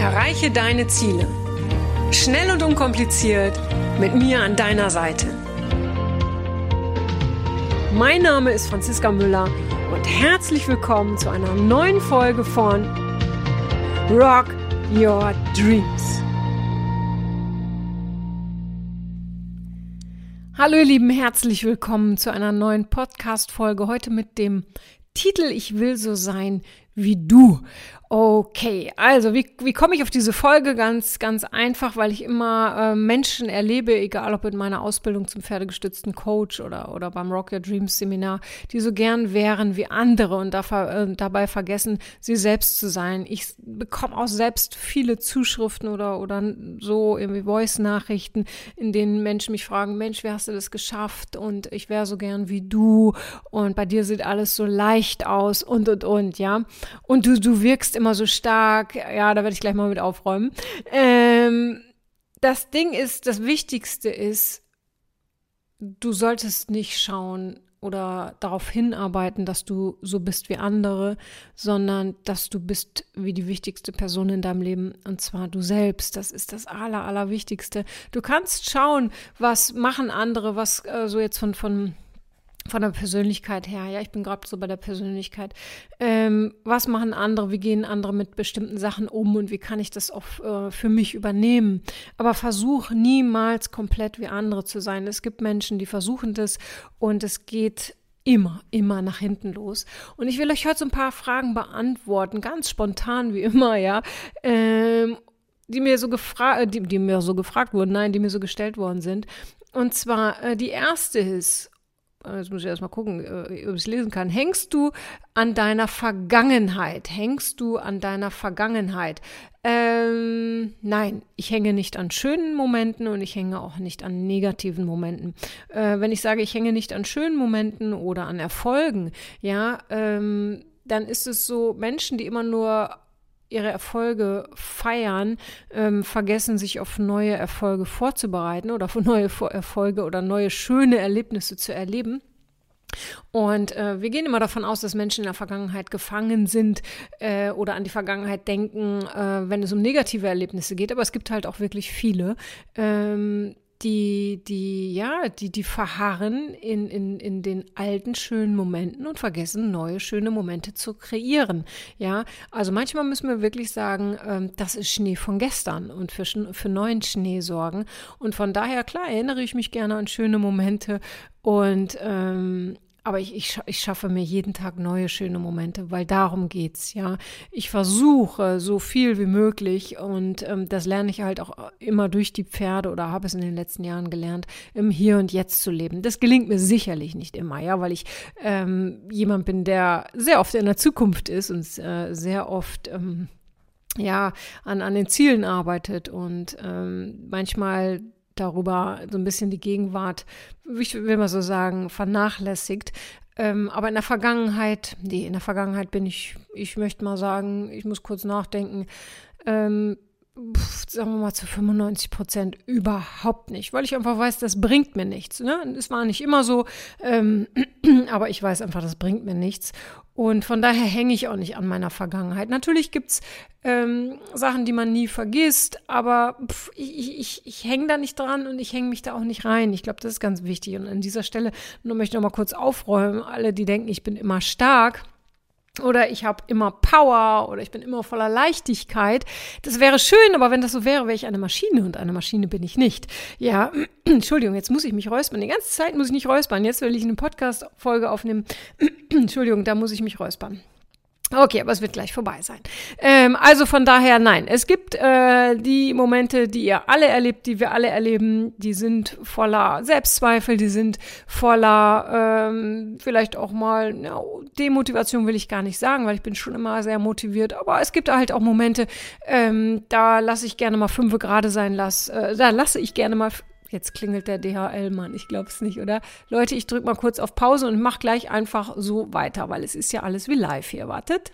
Erreiche deine Ziele. Schnell und unkompliziert mit mir an deiner Seite. Mein Name ist Franziska Müller und herzlich willkommen zu einer neuen Folge von Rock Your Dreams. Hallo ihr Lieben, herzlich willkommen zu einer neuen Podcast-Folge. Heute mit dem Titel Ich will so sein wie du. Okay, also wie, wie komme ich auf diese Folge? Ganz, ganz einfach, weil ich immer äh, Menschen erlebe, egal ob in meiner Ausbildung zum pferdegestützten Coach oder, oder beim Rock Your Dreams Seminar, die so gern wären wie andere und da, äh, dabei vergessen, sie selbst zu sein. Ich bekomme auch selbst viele Zuschriften oder, oder so irgendwie Voice-Nachrichten, in denen Menschen mich fragen, Mensch, wie hast du das geschafft? Und ich wäre so gern wie du und bei dir sieht alles so leicht aus und, und, und, ja. Und du, du wirkst immer so stark. Ja, da werde ich gleich mal mit aufräumen. Ähm, das Ding ist, das Wichtigste ist, du solltest nicht schauen oder darauf hinarbeiten, dass du so bist wie andere, sondern dass du bist wie die wichtigste Person in deinem Leben und zwar du selbst. Das ist das aller, allerwichtigste. Du kannst schauen, was machen andere, was äh, so jetzt von, von von der Persönlichkeit her, ja, ich bin gerade so bei der Persönlichkeit. Ähm, was machen andere? Wie gehen andere mit bestimmten Sachen um und wie kann ich das auch äh, für mich übernehmen? Aber versuch niemals komplett wie andere zu sein. Es gibt Menschen, die versuchen das und es geht immer, immer nach hinten los. Und ich will euch heute so ein paar Fragen beantworten, ganz spontan wie immer, ja. Ähm, die mir so gefragt, äh, die, die mir so gefragt wurden, nein, die mir so gestellt worden sind. Und zwar, äh, die erste ist, jetzt muss ich erstmal gucken, äh, ob ich es lesen kann. Hängst du an deiner Vergangenheit? Hängst du an deiner Vergangenheit? Ähm, nein, ich hänge nicht an schönen Momenten und ich hänge auch nicht an negativen Momenten. Äh, wenn ich sage, ich hänge nicht an schönen Momenten oder an Erfolgen, ja, ähm, dann ist es so, Menschen, die immer nur ihre Erfolge feiern, ähm, vergessen sich auf neue Erfolge vorzubereiten oder auf neue Erfolge oder neue schöne Erlebnisse zu erleben. Und äh, wir gehen immer davon aus, dass Menschen in der Vergangenheit gefangen sind äh, oder an die Vergangenheit denken, äh, wenn es um negative Erlebnisse geht. Aber es gibt halt auch wirklich viele, ähm, die, die, ja, die, die verharren in, in, in den alten schönen Momenten und vergessen, neue schöne Momente zu kreieren. Ja, also manchmal müssen wir wirklich sagen, ähm, das ist Schnee von gestern und für, für neuen Schnee sorgen. Und von daher, klar, erinnere ich mich gerne an schöne Momente und ähm, aber ich, ich, ich schaffe mir jeden Tag neue schöne Momente, weil darum geht's, ja. Ich versuche so viel wie möglich und ähm, das lerne ich halt auch immer durch die Pferde oder habe es in den letzten Jahren gelernt, im Hier und Jetzt zu leben. Das gelingt mir sicherlich nicht immer, ja, weil ich ähm, jemand bin, der sehr oft in der Zukunft ist und äh, sehr oft ähm, ja an, an den Zielen arbeitet und ähm, manchmal darüber so ein bisschen die Gegenwart, ich will mal so sagen, vernachlässigt. Ähm, aber in der Vergangenheit, nee, in der Vergangenheit bin ich, ich möchte mal sagen, ich muss kurz nachdenken, ähm, sagen wir mal zu 95 Prozent überhaupt nicht, weil ich einfach weiß, das bringt mir nichts. Ne? Es war nicht immer so, ähm, aber ich weiß einfach, das bringt mir nichts. Und von daher hänge ich auch nicht an meiner Vergangenheit. Natürlich gibt's ähm, Sachen, die man nie vergisst, aber pff, ich, ich, ich hänge da nicht dran und ich hänge mich da auch nicht rein. Ich glaube, das ist ganz wichtig. Und an dieser Stelle nur möchte ich noch mal kurz aufräumen. Alle, die denken, ich bin immer stark, oder ich habe immer Power oder ich bin immer voller Leichtigkeit. Das wäre schön, aber wenn das so wäre, wäre ich eine Maschine und eine Maschine bin ich nicht. Ja, Entschuldigung, jetzt muss ich mich räuspern. Die ganze Zeit muss ich nicht räuspern. Jetzt will ich eine Podcast-Folge aufnehmen. Entschuldigung, da muss ich mich räuspern. Okay, aber es wird gleich vorbei sein. Ähm, also von daher, nein, es gibt äh, die Momente, die ihr alle erlebt, die wir alle erleben, die sind voller Selbstzweifel, die sind voller ähm, vielleicht auch mal ja, Demotivation will ich gar nicht sagen, weil ich bin schon immer sehr motiviert. Aber es gibt halt auch Momente, ähm, da lasse ich gerne mal fünf gerade sein, lass, äh, da lasse ich gerne mal Jetzt klingelt der DHL-Mann, ich glaube es nicht, oder? Leute, ich drücke mal kurz auf Pause und mache gleich einfach so weiter, weil es ist ja alles wie live hier. Wartet.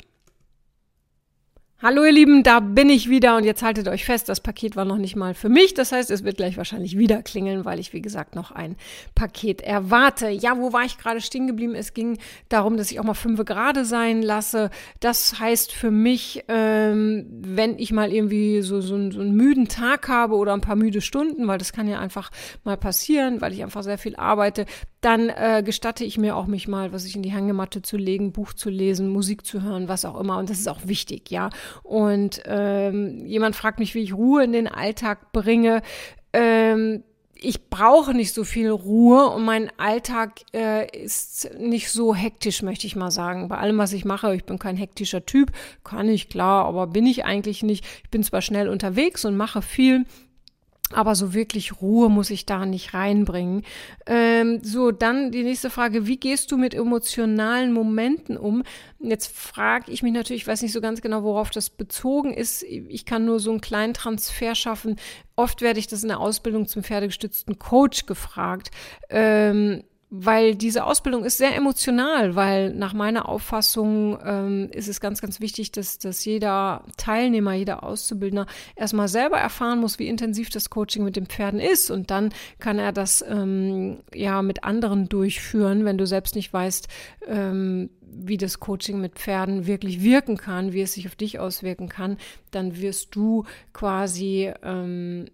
Hallo ihr Lieben, da bin ich wieder und jetzt haltet euch fest, das Paket war noch nicht mal für mich. Das heißt, es wird gleich wahrscheinlich wieder klingeln, weil ich, wie gesagt, noch ein Paket erwarte. Ja, wo war ich gerade stehen geblieben? Es ging darum, dass ich auch mal fünf gerade sein lasse. Das heißt für mich, ähm, wenn ich mal irgendwie so, so, so einen müden Tag habe oder ein paar müde Stunden, weil das kann ja einfach mal passieren, weil ich einfach sehr viel arbeite, dann äh, gestatte ich mir auch mich mal, was ich in die Hängematte zu legen, Buch zu lesen, Musik zu hören, was auch immer. Und das ist auch wichtig, ja. Und ähm, jemand fragt mich, wie ich Ruhe in den Alltag bringe. Ähm, ich brauche nicht so viel Ruhe und mein Alltag äh, ist nicht so hektisch, möchte ich mal sagen. Bei allem, was ich mache, ich bin kein hektischer Typ, kann ich klar, aber bin ich eigentlich nicht. Ich bin zwar schnell unterwegs und mache viel, aber so wirklich Ruhe muss ich da nicht reinbringen. Ähm, so, dann die nächste Frage, wie gehst du mit emotionalen Momenten um? Jetzt frage ich mich natürlich, ich weiß nicht so ganz genau, worauf das bezogen ist. Ich kann nur so einen kleinen Transfer schaffen. Oft werde ich das in der Ausbildung zum pferdegestützten Coach gefragt. Ähm, weil diese Ausbildung ist sehr emotional, weil nach meiner Auffassung ähm, ist es ganz, ganz wichtig, dass, dass jeder Teilnehmer, jeder Auszubildender erstmal selber erfahren muss, wie intensiv das Coaching mit den Pferden ist. Und dann kann er das ähm, ja mit anderen durchführen, wenn du selbst nicht weißt, ähm, wie das Coaching mit Pferden wirklich wirken kann, wie es sich auf dich auswirken kann, dann wirst du quasi ähm,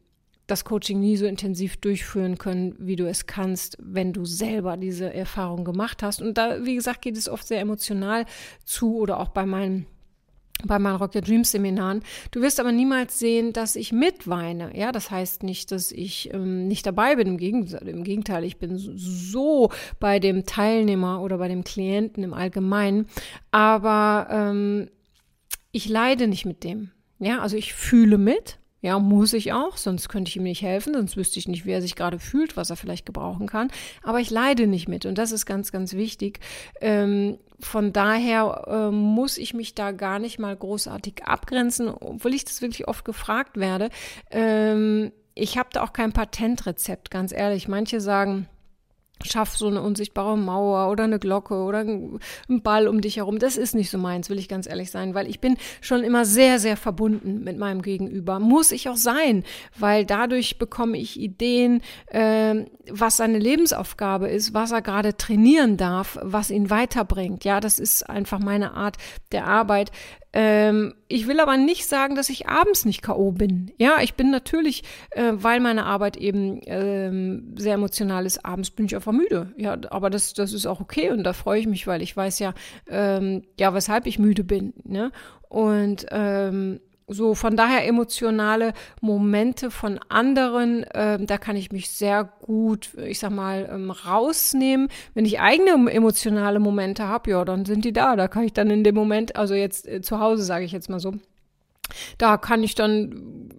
das Coaching nie so intensiv durchführen können, wie du es kannst, wenn du selber diese Erfahrung gemacht hast. Und da, wie gesagt, geht es oft sehr emotional zu oder auch bei meinen bei meinen Rock Your Dreams Seminaren. Du wirst aber niemals sehen, dass ich mitweine. Ja, das heißt nicht, dass ich ähm, nicht dabei bin. Im Gegenteil, Im Gegenteil, ich bin so bei dem Teilnehmer oder bei dem Klienten im Allgemeinen. Aber ähm, ich leide nicht mit dem. Ja, also ich fühle mit, ja, muss ich auch, sonst könnte ich ihm nicht helfen, sonst wüsste ich nicht, wie er sich gerade fühlt, was er vielleicht gebrauchen kann. Aber ich leide nicht mit und das ist ganz, ganz wichtig. Ähm, von daher äh, muss ich mich da gar nicht mal großartig abgrenzen, obwohl ich das wirklich oft gefragt werde. Ähm, ich habe da auch kein Patentrezept, ganz ehrlich. Manche sagen, schaff so eine unsichtbare Mauer oder eine Glocke oder ein Ball um dich herum. Das ist nicht so meins, will ich ganz ehrlich sein, weil ich bin schon immer sehr, sehr verbunden mit meinem Gegenüber. Muss ich auch sein, weil dadurch bekomme ich Ideen, äh, was seine Lebensaufgabe ist, was er gerade trainieren darf, was ihn weiterbringt. Ja, das ist einfach meine Art der Arbeit. Ähm, ich will aber nicht sagen, dass ich abends nicht K.O. bin. Ja, ich bin natürlich, äh, weil meine Arbeit eben ähm, sehr emotional ist, abends bin ich einfach müde. Ja, aber das, das ist auch okay und da freue ich mich, weil ich weiß ja, ähm, ja, weshalb ich müde bin. Ne? Und ähm, so von daher emotionale Momente von anderen, äh, da kann ich mich sehr gut, ich sag mal, ähm, rausnehmen. Wenn ich eigene emotionale Momente habe, ja, dann sind die da. Da kann ich dann in dem Moment, also jetzt äh, zu Hause sage ich jetzt mal so, da kann ich dann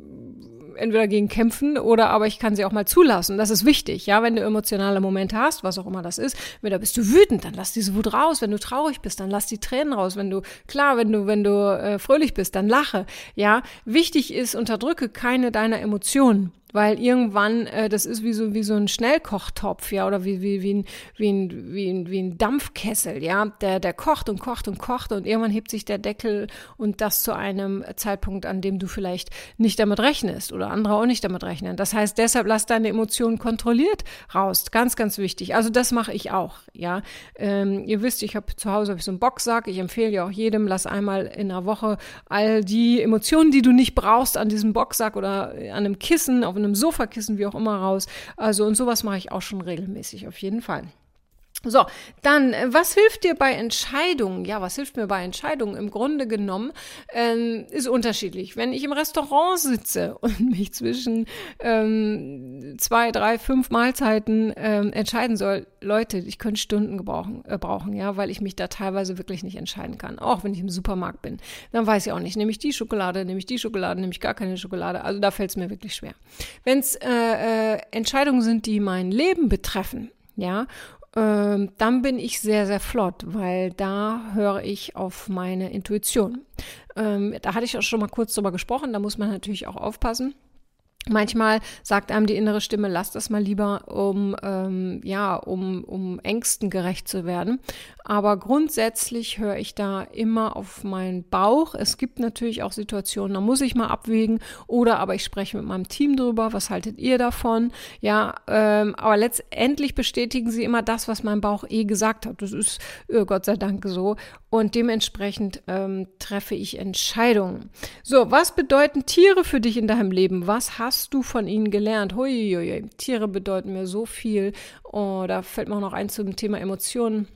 entweder gegen kämpfen oder aber ich kann sie auch mal zulassen. Das ist wichtig, ja, wenn du emotionale Momente hast, was auch immer das ist. Wenn da bist du wütend, dann lass diese Wut raus. Wenn du traurig bist, dann lass die Tränen raus. Wenn du klar, wenn du wenn du äh, fröhlich bist, dann lache. Ja, wichtig ist, unterdrücke keine deiner Emotionen weil irgendwann, äh, das ist wie so, wie so ein Schnellkochtopf, ja, oder wie, wie, wie, ein, wie, ein, wie, ein, wie ein Dampfkessel, ja, der, der kocht und kocht und kocht und irgendwann hebt sich der Deckel und das zu einem Zeitpunkt, an dem du vielleicht nicht damit rechnest oder andere auch nicht damit rechnen. Das heißt, deshalb lass deine Emotionen kontrolliert raus. Ganz, ganz wichtig. Also das mache ich auch, ja. Ähm, ihr wisst, ich habe zu Hause hab ich so einen Boxsack. Ich empfehle ja auch jedem, lass einmal in einer Woche all die Emotionen, die du nicht brauchst, an diesem Boxsack oder an einem Kissen, auf einem Sofakissen, wie auch immer raus. Also und sowas mache ich auch schon regelmäßig, auf jeden Fall. So, dann, äh, was hilft dir bei Entscheidungen? Ja, was hilft mir bei Entscheidungen? Im Grunde genommen ähm, ist unterschiedlich. Wenn ich im Restaurant sitze und mich zwischen ähm, zwei, drei, fünf Mahlzeiten ähm, entscheiden soll, Leute, ich könnte Stunden gebrauchen, äh, brauchen, ja, weil ich mich da teilweise wirklich nicht entscheiden kann. Auch wenn ich im Supermarkt bin. Dann weiß ich auch nicht, nehme ich die Schokolade, nehme ich die Schokolade, nehme ich gar keine Schokolade. Also da fällt es mir wirklich schwer. Wenn es äh, äh, Entscheidungen sind, die mein Leben betreffen, ja, ähm, dann bin ich sehr, sehr flott, weil da höre ich auf meine Intuition. Ähm, da hatte ich auch schon mal kurz drüber gesprochen, da muss man natürlich auch aufpassen. Manchmal sagt einem die innere Stimme, lass das mal lieber, um ähm, ja, um, um Ängsten gerecht zu werden. Aber grundsätzlich höre ich da immer auf meinen Bauch. Es gibt natürlich auch Situationen, da muss ich mal abwägen oder aber ich spreche mit meinem Team drüber. Was haltet ihr davon? Ja, ähm, aber letztendlich bestätigen sie immer das, was mein Bauch eh gesagt hat. Das ist äh, Gott sei Dank so. Und dementsprechend ähm, treffe ich Entscheidungen. So, was bedeuten Tiere für dich in deinem Leben? Was hast du von ihnen gelernt? Hui. Tiere bedeuten mir so viel. Oh, da fällt mir auch noch ein zum Thema Emotionen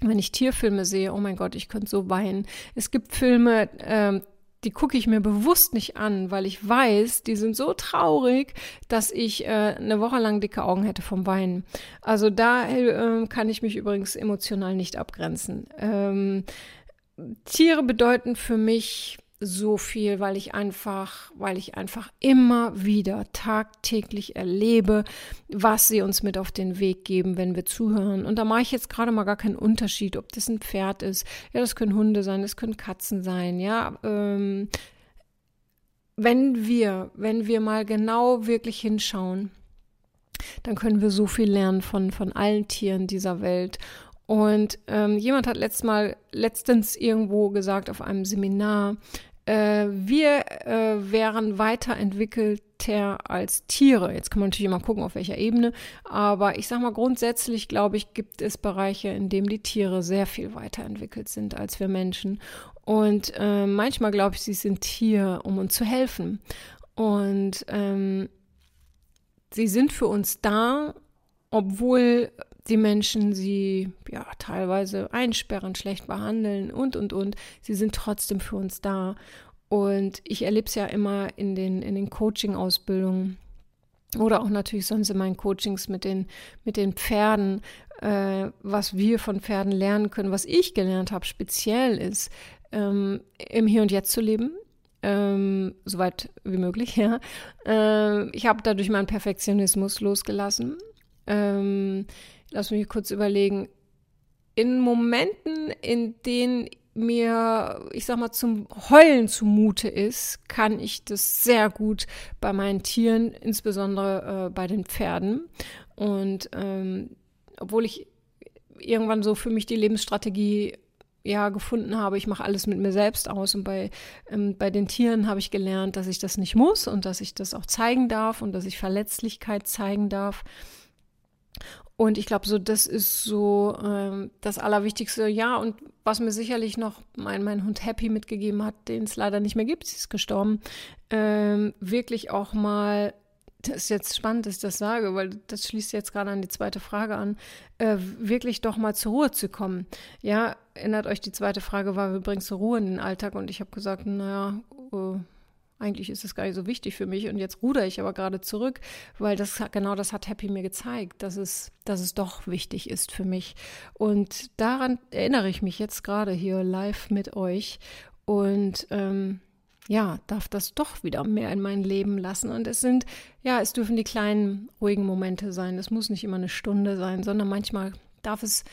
wenn ich Tierfilme sehe, oh mein Gott, ich könnte so weinen. Es gibt Filme, ähm, die gucke ich mir bewusst nicht an, weil ich weiß, die sind so traurig, dass ich äh, eine Woche lang dicke Augen hätte vom Weinen. Also da äh, kann ich mich übrigens emotional nicht abgrenzen. Ähm, Tiere bedeuten für mich so viel, weil ich einfach, weil ich einfach immer wieder tagtäglich erlebe, was sie uns mit auf den Weg geben, wenn wir zuhören. Und da mache ich jetzt gerade mal gar keinen Unterschied, ob das ein Pferd ist, ja, das können Hunde sein, das können Katzen sein, ja. Ähm, wenn wir, wenn wir mal genau wirklich hinschauen, dann können wir so viel lernen von, von allen Tieren dieser Welt. Und ähm, jemand hat letztes Mal, letztens irgendwo gesagt auf einem Seminar, äh, wir äh, wären weiterentwickelter als Tiere. Jetzt kann man natürlich immer gucken, auf welcher Ebene. Aber ich sag mal, grundsätzlich, glaube ich, gibt es Bereiche, in denen die Tiere sehr viel weiterentwickelt sind als wir Menschen. Und äh, manchmal glaube ich, sie sind hier, um uns zu helfen. Und ähm, sie sind für uns da, obwohl die Menschen sie ja teilweise einsperren, schlecht behandeln und und und. Sie sind trotzdem für uns da. Und ich erlebe es ja immer in den, in den Coaching-Ausbildungen oder auch natürlich sonst in meinen Coachings mit den, mit den Pferden, äh, was wir von Pferden lernen können, was ich gelernt habe, speziell ist, ähm, im Hier und Jetzt zu leben, ähm, soweit wie möglich, ja. Äh, ich habe dadurch meinen Perfektionismus losgelassen. Ähm, lass mich kurz überlegen. In Momenten, in denen mir, ich sag mal, zum Heulen zumute ist, kann ich das sehr gut bei meinen Tieren, insbesondere äh, bei den Pferden. Und ähm, obwohl ich irgendwann so für mich die Lebensstrategie ja gefunden habe, ich mache alles mit mir selbst aus und bei, ähm, bei den Tieren habe ich gelernt, dass ich das nicht muss und dass ich das auch zeigen darf und dass ich Verletzlichkeit zeigen darf. Und ich glaube, so das ist so ähm, das Allerwichtigste. Ja, und was mir sicherlich noch mein, mein Hund Happy mitgegeben hat, den es leider nicht mehr gibt, sie ist gestorben, ähm, wirklich auch mal, das ist jetzt spannend, dass ich das sage, weil das schließt jetzt gerade an die zweite Frage an, äh, wirklich doch mal zur Ruhe zu kommen. Ja, erinnert euch, die zweite Frage war, wie bringst du Ruhe in den Alltag? Und ich habe gesagt, naja, äh, eigentlich ist es gar nicht so wichtig für mich und jetzt ruder ich aber gerade zurück, weil das genau das hat Happy mir gezeigt, dass es, dass es doch wichtig ist für mich. Und daran erinnere ich mich jetzt gerade hier live mit euch und ähm, ja, darf das doch wieder mehr in mein Leben lassen. Und es sind, ja, es dürfen die kleinen, ruhigen Momente sein. Es muss nicht immer eine Stunde sein, sondern manchmal darf es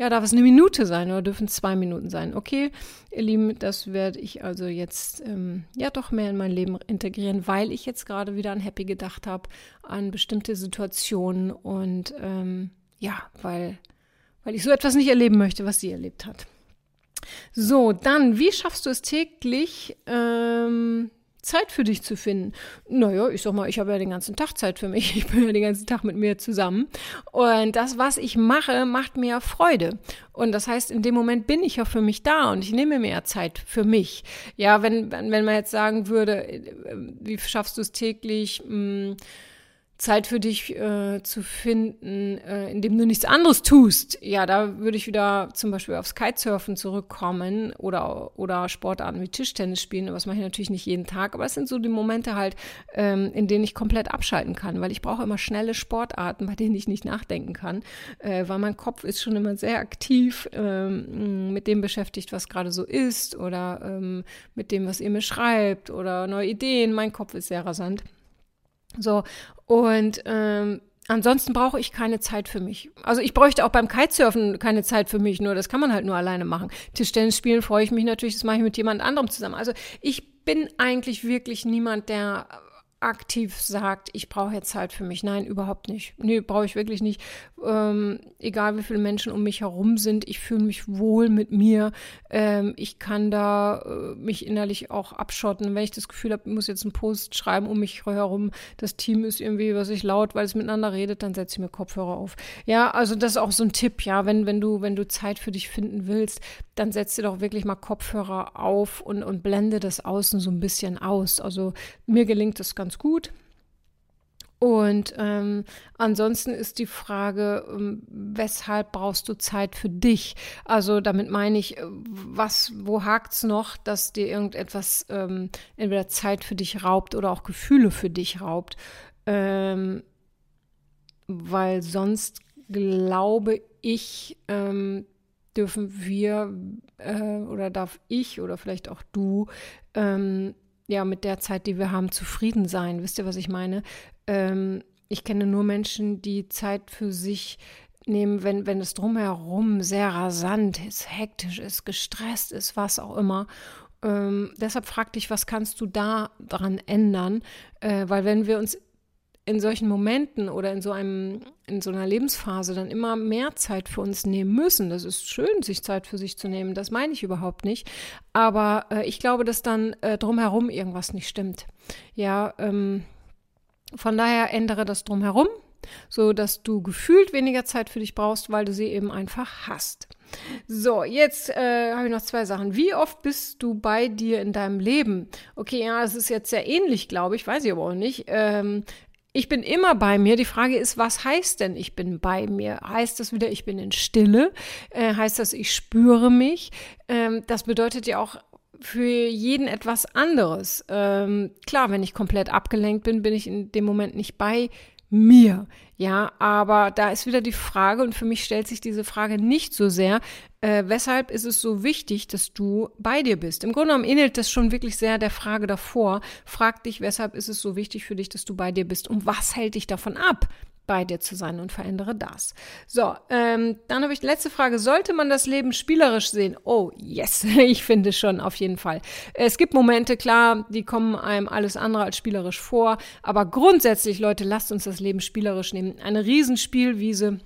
ja, darf es eine Minute sein oder dürfen zwei Minuten sein? Okay, ihr Lieben, das werde ich also jetzt ähm, ja doch mehr in mein Leben integrieren, weil ich jetzt gerade wieder an Happy gedacht habe, an bestimmte Situationen und ähm, ja, weil, weil ich so etwas nicht erleben möchte, was sie erlebt hat. So, dann, wie schaffst du es täglich, ähm, Zeit für dich zu finden. Naja, ich sag mal, ich habe ja den ganzen Tag Zeit für mich. Ich bin ja den ganzen Tag mit mir zusammen. Und das, was ich mache, macht mir Freude. Und das heißt, in dem Moment bin ich ja für mich da und ich nehme mir Zeit für mich. Ja, wenn, wenn man jetzt sagen würde, äh, wie schaffst du es täglich, mh, hm, Zeit für dich äh, zu finden, äh, indem du nichts anderes tust. Ja, da würde ich wieder zum Beispiel aufs Kitesurfen zurückkommen oder, oder Sportarten wie Tischtennis spielen. Was mache ich natürlich nicht jeden Tag, aber es sind so die Momente halt, ähm, in denen ich komplett abschalten kann, weil ich brauche immer schnelle Sportarten, bei denen ich nicht nachdenken kann, äh, weil mein Kopf ist schon immer sehr aktiv ähm, mit dem beschäftigt, was gerade so ist oder ähm, mit dem, was ihr mir schreibt oder neue Ideen. Mein Kopf ist sehr rasant. So, und ähm, ansonsten brauche ich keine Zeit für mich. Also ich bräuchte auch beim Kitesurfen keine Zeit für mich, nur das kann man halt nur alleine machen. Tischtennis spielen freue ich mich natürlich, das mache ich mit jemand anderem zusammen. Also ich bin eigentlich wirklich niemand, der aktiv sagt, ich brauche jetzt Zeit für mich. Nein, überhaupt nicht. Nee, brauche ich wirklich nicht. Ähm, egal wie viele Menschen um mich herum sind, ich fühle mich wohl mit mir. Ähm, ich kann da äh, mich innerlich auch abschotten. Wenn ich das Gefühl habe, ich muss jetzt einen Post schreiben um mich herum, das Team ist irgendwie, was ich laut, weil es miteinander redet, dann setze ich mir Kopfhörer auf. Ja, also das ist auch so ein Tipp, ja, wenn, wenn du, wenn du Zeit für dich finden willst, dann setz dir doch wirklich mal Kopfhörer auf und, und blende das Außen so ein bisschen aus. Also mir gelingt das ganz gut. Und ähm, ansonsten ist die Frage, ähm, weshalb brauchst du Zeit für dich? Also damit meine ich, äh, was, wo hakt's noch, dass dir irgendetwas ähm, entweder Zeit für dich raubt oder auch Gefühle für dich raubt? Ähm, weil sonst glaube ich, ähm, dürfen wir äh, oder darf ich oder vielleicht auch du ähm, ja mit der Zeit, die wir haben, zufrieden sein. Wisst ihr, was ich meine? Ähm, ich kenne nur Menschen, die Zeit für sich nehmen, wenn, wenn es drumherum sehr rasant ist, hektisch ist, gestresst ist, was auch immer. Ähm, deshalb frag dich, was kannst du da dran ändern? Äh, weil wenn wir uns in solchen Momenten oder in so einem, in so einer Lebensphase dann immer mehr Zeit für uns nehmen müssen. Das ist schön, sich Zeit für sich zu nehmen. Das meine ich überhaupt nicht. Aber äh, ich glaube, dass dann äh, drumherum irgendwas nicht stimmt. Ja, ähm, von daher ändere das drumherum, so dass du gefühlt weniger Zeit für dich brauchst, weil du sie eben einfach hast. So, jetzt äh, habe ich noch zwei Sachen. Wie oft bist du bei dir in deinem Leben? Okay, ja, das ist jetzt sehr ähnlich, glaube ich, weiß ich aber auch nicht. Ähm, ich bin immer bei mir. Die Frage ist, was heißt denn, ich bin bei mir? Heißt das wieder, ich bin in Stille? Äh, heißt das, ich spüre mich? Ähm, das bedeutet ja auch für jeden etwas anderes. Ähm, klar, wenn ich komplett abgelenkt bin, bin ich in dem Moment nicht bei mir. Ja, aber da ist wieder die Frage, und für mich stellt sich diese Frage nicht so sehr, äh, weshalb ist es so wichtig, dass du bei dir bist? Im Grunde genommen ähnelt das schon wirklich sehr der Frage davor. Frag dich, weshalb ist es so wichtig für dich, dass du bei dir bist? Und was hält dich davon ab, bei dir zu sein und verändere das. So, ähm, dann habe ich die letzte Frage. Sollte man das Leben spielerisch sehen? Oh, yes, ich finde schon auf jeden Fall. Es gibt Momente, klar, die kommen einem alles andere als spielerisch vor. Aber grundsätzlich, Leute, lasst uns das Leben spielerisch nehmen. Eine Riesenspielwiese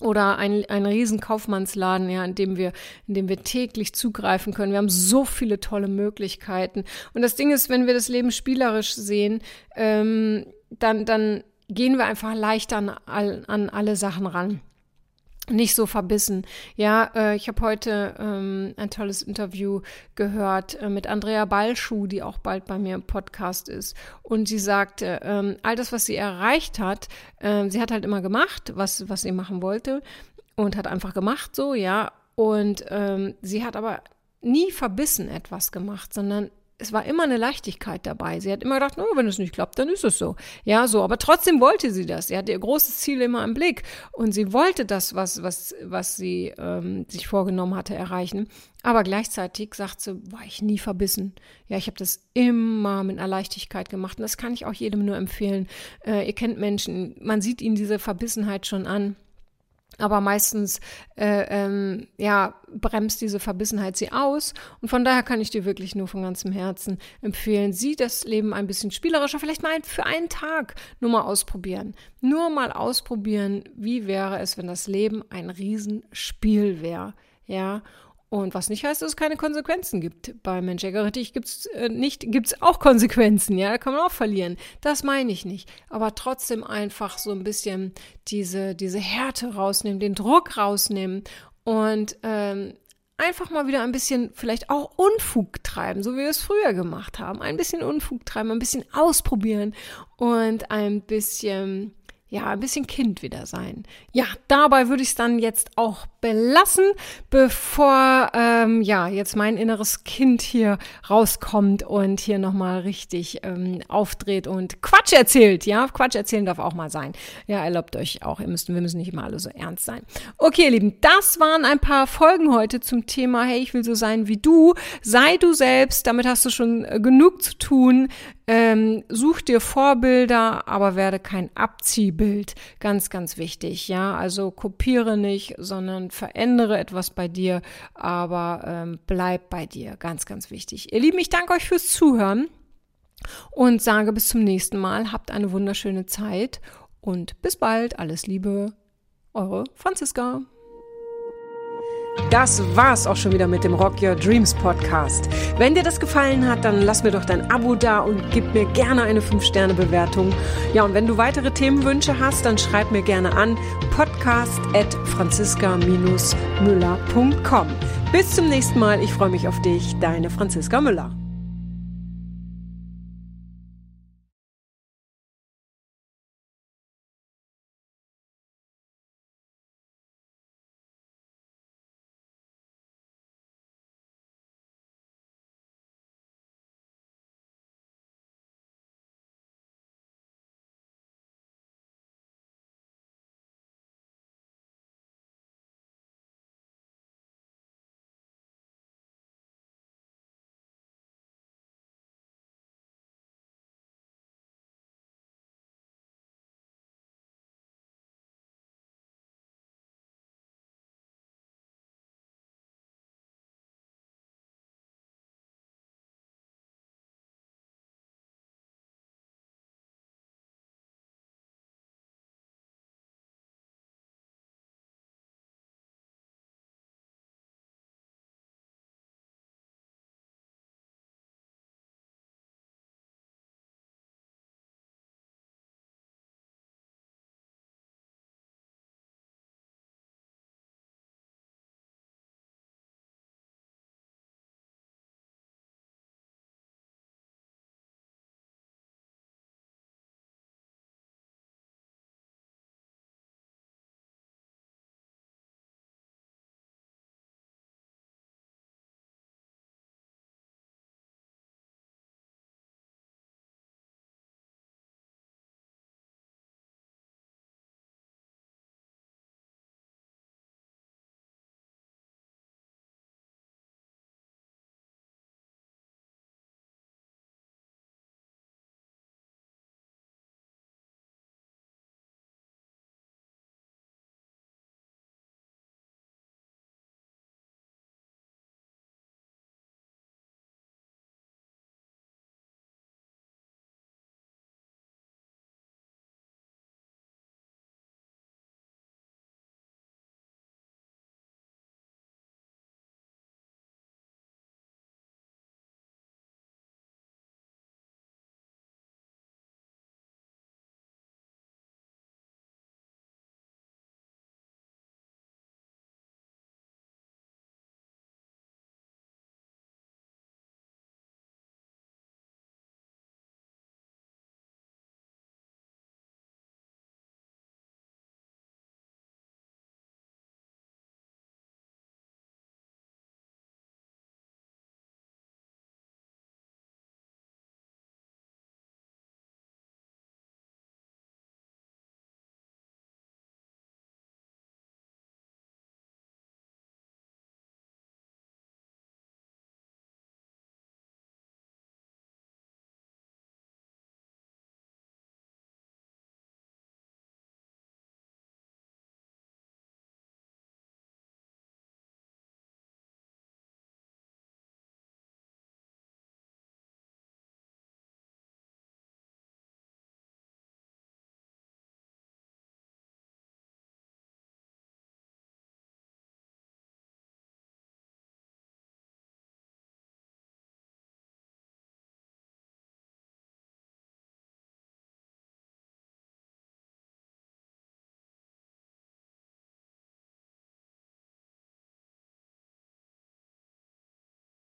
oder ein, ein riesen Kaufmannsladen, ja, in dem wir, in dem wir täglich zugreifen können. Wir haben so viele tolle Möglichkeiten. Und das Ding ist, wenn wir das Leben spielerisch sehen, ähm, dann, dann gehen wir einfach leichter an, an alle Sachen ran nicht so verbissen. Ja, äh, ich habe heute ähm, ein tolles Interview gehört äh, mit Andrea Ballschuh, die auch bald bei mir im Podcast ist. Und sie sagte, ähm, all das, was sie erreicht hat, äh, sie hat halt immer gemacht, was, was sie machen wollte und hat einfach gemacht so, ja. Und ähm, sie hat aber nie verbissen etwas gemacht, sondern es war immer eine Leichtigkeit dabei. Sie hat immer gedacht, oh, wenn es nicht klappt, dann ist es so. Ja, so. Aber trotzdem wollte sie das. Sie hatte ihr großes Ziel immer im Blick. Und sie wollte das, was, was, was sie ähm, sich vorgenommen hatte, erreichen. Aber gleichzeitig sagt sie, war ich nie verbissen. Ja, ich habe das immer mit einer Leichtigkeit gemacht. Und das kann ich auch jedem nur empfehlen. Äh, ihr kennt Menschen, man sieht ihnen diese Verbissenheit schon an. Aber meistens äh, ähm, ja, bremst diese Verbissenheit sie aus. Und von daher kann ich dir wirklich nur von ganzem Herzen empfehlen, sieh das Leben ein bisschen spielerischer, vielleicht mal für einen Tag nur mal ausprobieren. Nur mal ausprobieren, wie wäre es, wenn das Leben ein Riesenspiel wäre. Ja, und was nicht heißt, dass es keine Konsequenzen gibt. Bei Mensch richtig gibt es äh, nicht, gibt es auch Konsequenzen, ja, da kann man auch verlieren. Das meine ich nicht. Aber trotzdem einfach so ein bisschen diese, diese Härte rausnehmen, den Druck rausnehmen und ähm, einfach mal wieder ein bisschen vielleicht auch Unfug treiben, so wie wir es früher gemacht haben. Ein bisschen Unfug treiben, ein bisschen ausprobieren und ein bisschen ja, ein bisschen Kind wieder sein. Ja, dabei würde ich es dann jetzt auch belassen, bevor ähm, ja jetzt mein inneres Kind hier rauskommt und hier nochmal richtig ähm, aufdreht und Quatsch erzählt. Ja, Quatsch erzählen darf auch mal sein. Ja, erlaubt euch auch. Ihr müsst, wir müssen nicht immer alle so ernst sein. Okay, ihr Lieben, das waren ein paar Folgen heute zum Thema, hey, ich will so sein wie du. Sei du selbst. Damit hast du schon äh, genug zu tun. Ähm, such dir Vorbilder, aber werde kein Abziehbild. Ganz, ganz wichtig. Ja, also kopiere nicht, sondern verändere etwas bei dir, aber ähm, bleib bei dir. Ganz, ganz wichtig. Ihr Lieben, ich danke euch fürs Zuhören. und sage bis zum nächsten Mal. Habt eine wunderschöne Zeit und bis bald. Alles Liebe, eure Franziska. Das war's auch schon wieder mit dem Rock Your Dreams Podcast. Wenn dir das gefallen hat, dann lass mir doch dein Abo da und gib mir gerne eine 5-Sterne-Bewertung. Ja, und wenn du weitere Themenwünsche hast, dann schreib mir gerne an podcast at franziska-müller.com. Bis zum nächsten Mal. Ich freue mich auf dich. Deine Franziska Müller.